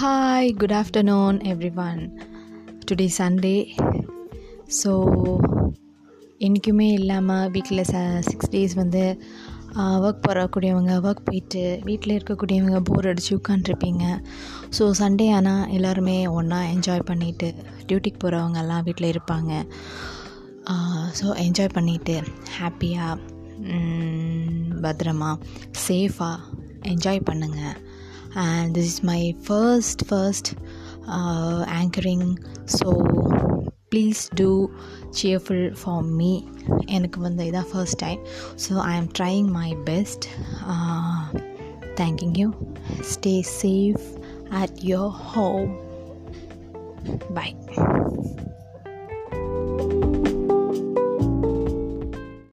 Hi, good afternoon, everyone. Today Sunday so என்றைக்குமே இல்லாமல் வீட்டில் ச சிக்ஸ் டேஸ் வந்து ஒர்க் போகக்கூடியவங்க ஒர்க் போயிட்டு வீட்டில் இருக்கக்கூடியவங்க போர் அடித்து உட்காந்துருப்பீங்க ஸோ சண்டே ஆனால் எல்லாருமே ஒன்றா என்ஜாய் பண்ணிவிட்டு டியூட்டிக்கு போகிறவங்கெல்லாம் வீட்டில் இருப்பாங்க. ஸோ என்ஜாய் பண்ணிவிட்டு ஹாப்பியாக பத்திரமா சேஃபாக என்ஜாய் பண்ணுங்கள் and this is my first first anchoring so please do cheerful for me எனக்கு வந்து இதான் first time so I am trying my best thank you you stay safe at your home bye